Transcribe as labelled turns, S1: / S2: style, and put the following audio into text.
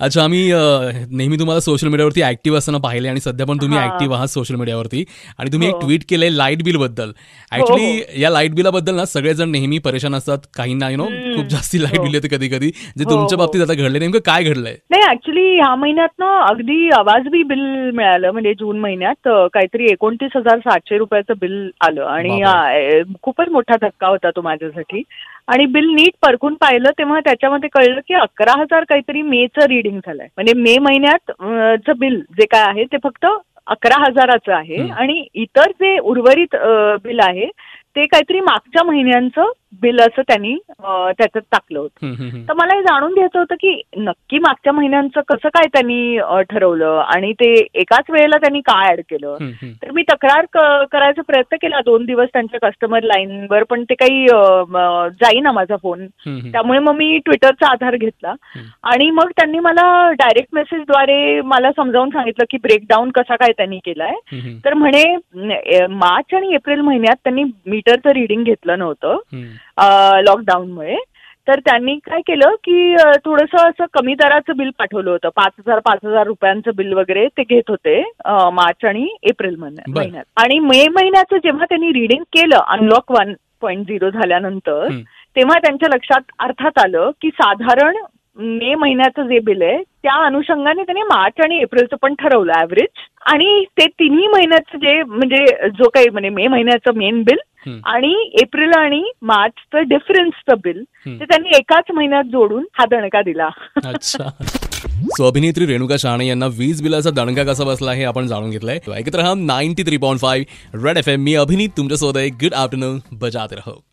S1: अच्छा आम्ही नेहमी तुम्हाला सोशल मीडियावरती ऍक्टिव्ह असताना पाहिले आणि सध्या पण तुम्ही
S2: हा.
S1: ऍक्टिव्ह आहात सोशल मीडियावरती आणि तुम्ही एक
S2: हो.
S1: ट्विट केलंय लाइट बिलबद्दल
S2: हो.
S1: ऍक्च्युली या लाइट बिलाबद्दल ना सगळेजण नेहमी परेशान असतात काहींना यु नो. खूप जास्ती लाइट
S2: हो.
S1: बिल येते कधी कधी जे
S2: हो,
S1: तुमच्या
S2: हो.
S1: बाबतीत आता घडलंय नेमकं काय घडलंय
S2: नाही ऍक्च्युली ह्या महिन्यात ना अगदी आवाजवी बिल मिळालं म्हणजे जून महिन्यात काहीतरी एकोणतीस हजार सातशे रुपयाचं बिल आलं आणि खूपच मोठा धक्का होता तो माझ्यासाठी आणि बिल नीट परखून पाहिलं तेव्हा त्याच्यामध्ये कळलं की अकरा हजार काहीतरी मेचं रिडिंग झालंय म्हणजे मे महिन्यात बिल जे काय आहे ते फक्त अकरा हजाराचं आहे. आणि इतर जे उर्वरित बिल आहे ते काहीतरी मागच्या महिन्यांचं बिल असं त्यांनी त्याच्यात टाकलं होतं. तर मला हे जाणून घ्यायचं होतं की नक्की मागच्या महिन्यांचं कसं काय त्यांनी ठरवलं आणि ते एकाच वेळेला त्यांनी काय ऍड केलं. तर मी तक्रार करायचा प्रयत्न केला दोन दिवस त्यांच्या कस्टमर लाईनवर पण ते काही जाईना माझा फोन. त्यामुळे मग मी ट्विटरचा आधार घेतला. आणि मग त्यांनी मला डायरेक्ट मेसेजद्वारे मला समजावून सांगितलं की ब्रेकडाऊन कसा काय त्यांनी केलाय. तर म्हणे मार्च आणि एप्रिल महिन्यात त्यांनी मीटरचं रिडिंग घेतलं नव्हतं लॉकडाऊनमुळे तर त्यांनी काय केलं की थोडंसं असं कमी दराचं बिल पाठवलं होतं. पाच हजार पाच हजार रुपयांचं बिल वगैरे ते घेत होते मार्च आणि एप्रिल महिन्यात. आणि मे महिन्याचं जेव्हा त्यांनी रिडिंग केलं अनलॉक वन पॉईंट झिरो झाल्यानंतर. तेव्हा त्यांच्या लक्षात अर्थात आलं की साधारण मे महिन्याचं जे बिल आहे त्या अनुषंगाने त्यांनी मार्च आणि एप्रिलचं पण ठरवलं ऍव्हरेज आणि ते तिन्ही महिन्याचं जे म्हणजे जो काही म्हणजे मे महिन्याचं मेन बिल. आणि एप्रिल आणि मार्चचं डिफरन्सचं बिल. ते त्यांनी एकाच महिन्यात जोडून हा दणका दिला.
S1: अच्छा. सो अभिनेत्री रेणुका शहाणे यांना वीज बिलाचा दणका कसा बसला हे आपण जाणून घेतलंय. ऐकत राहा ninety three point five red FM M मी अभिनीत तुमच्यासोबत गुड आफ्टरनून बजाते रहो.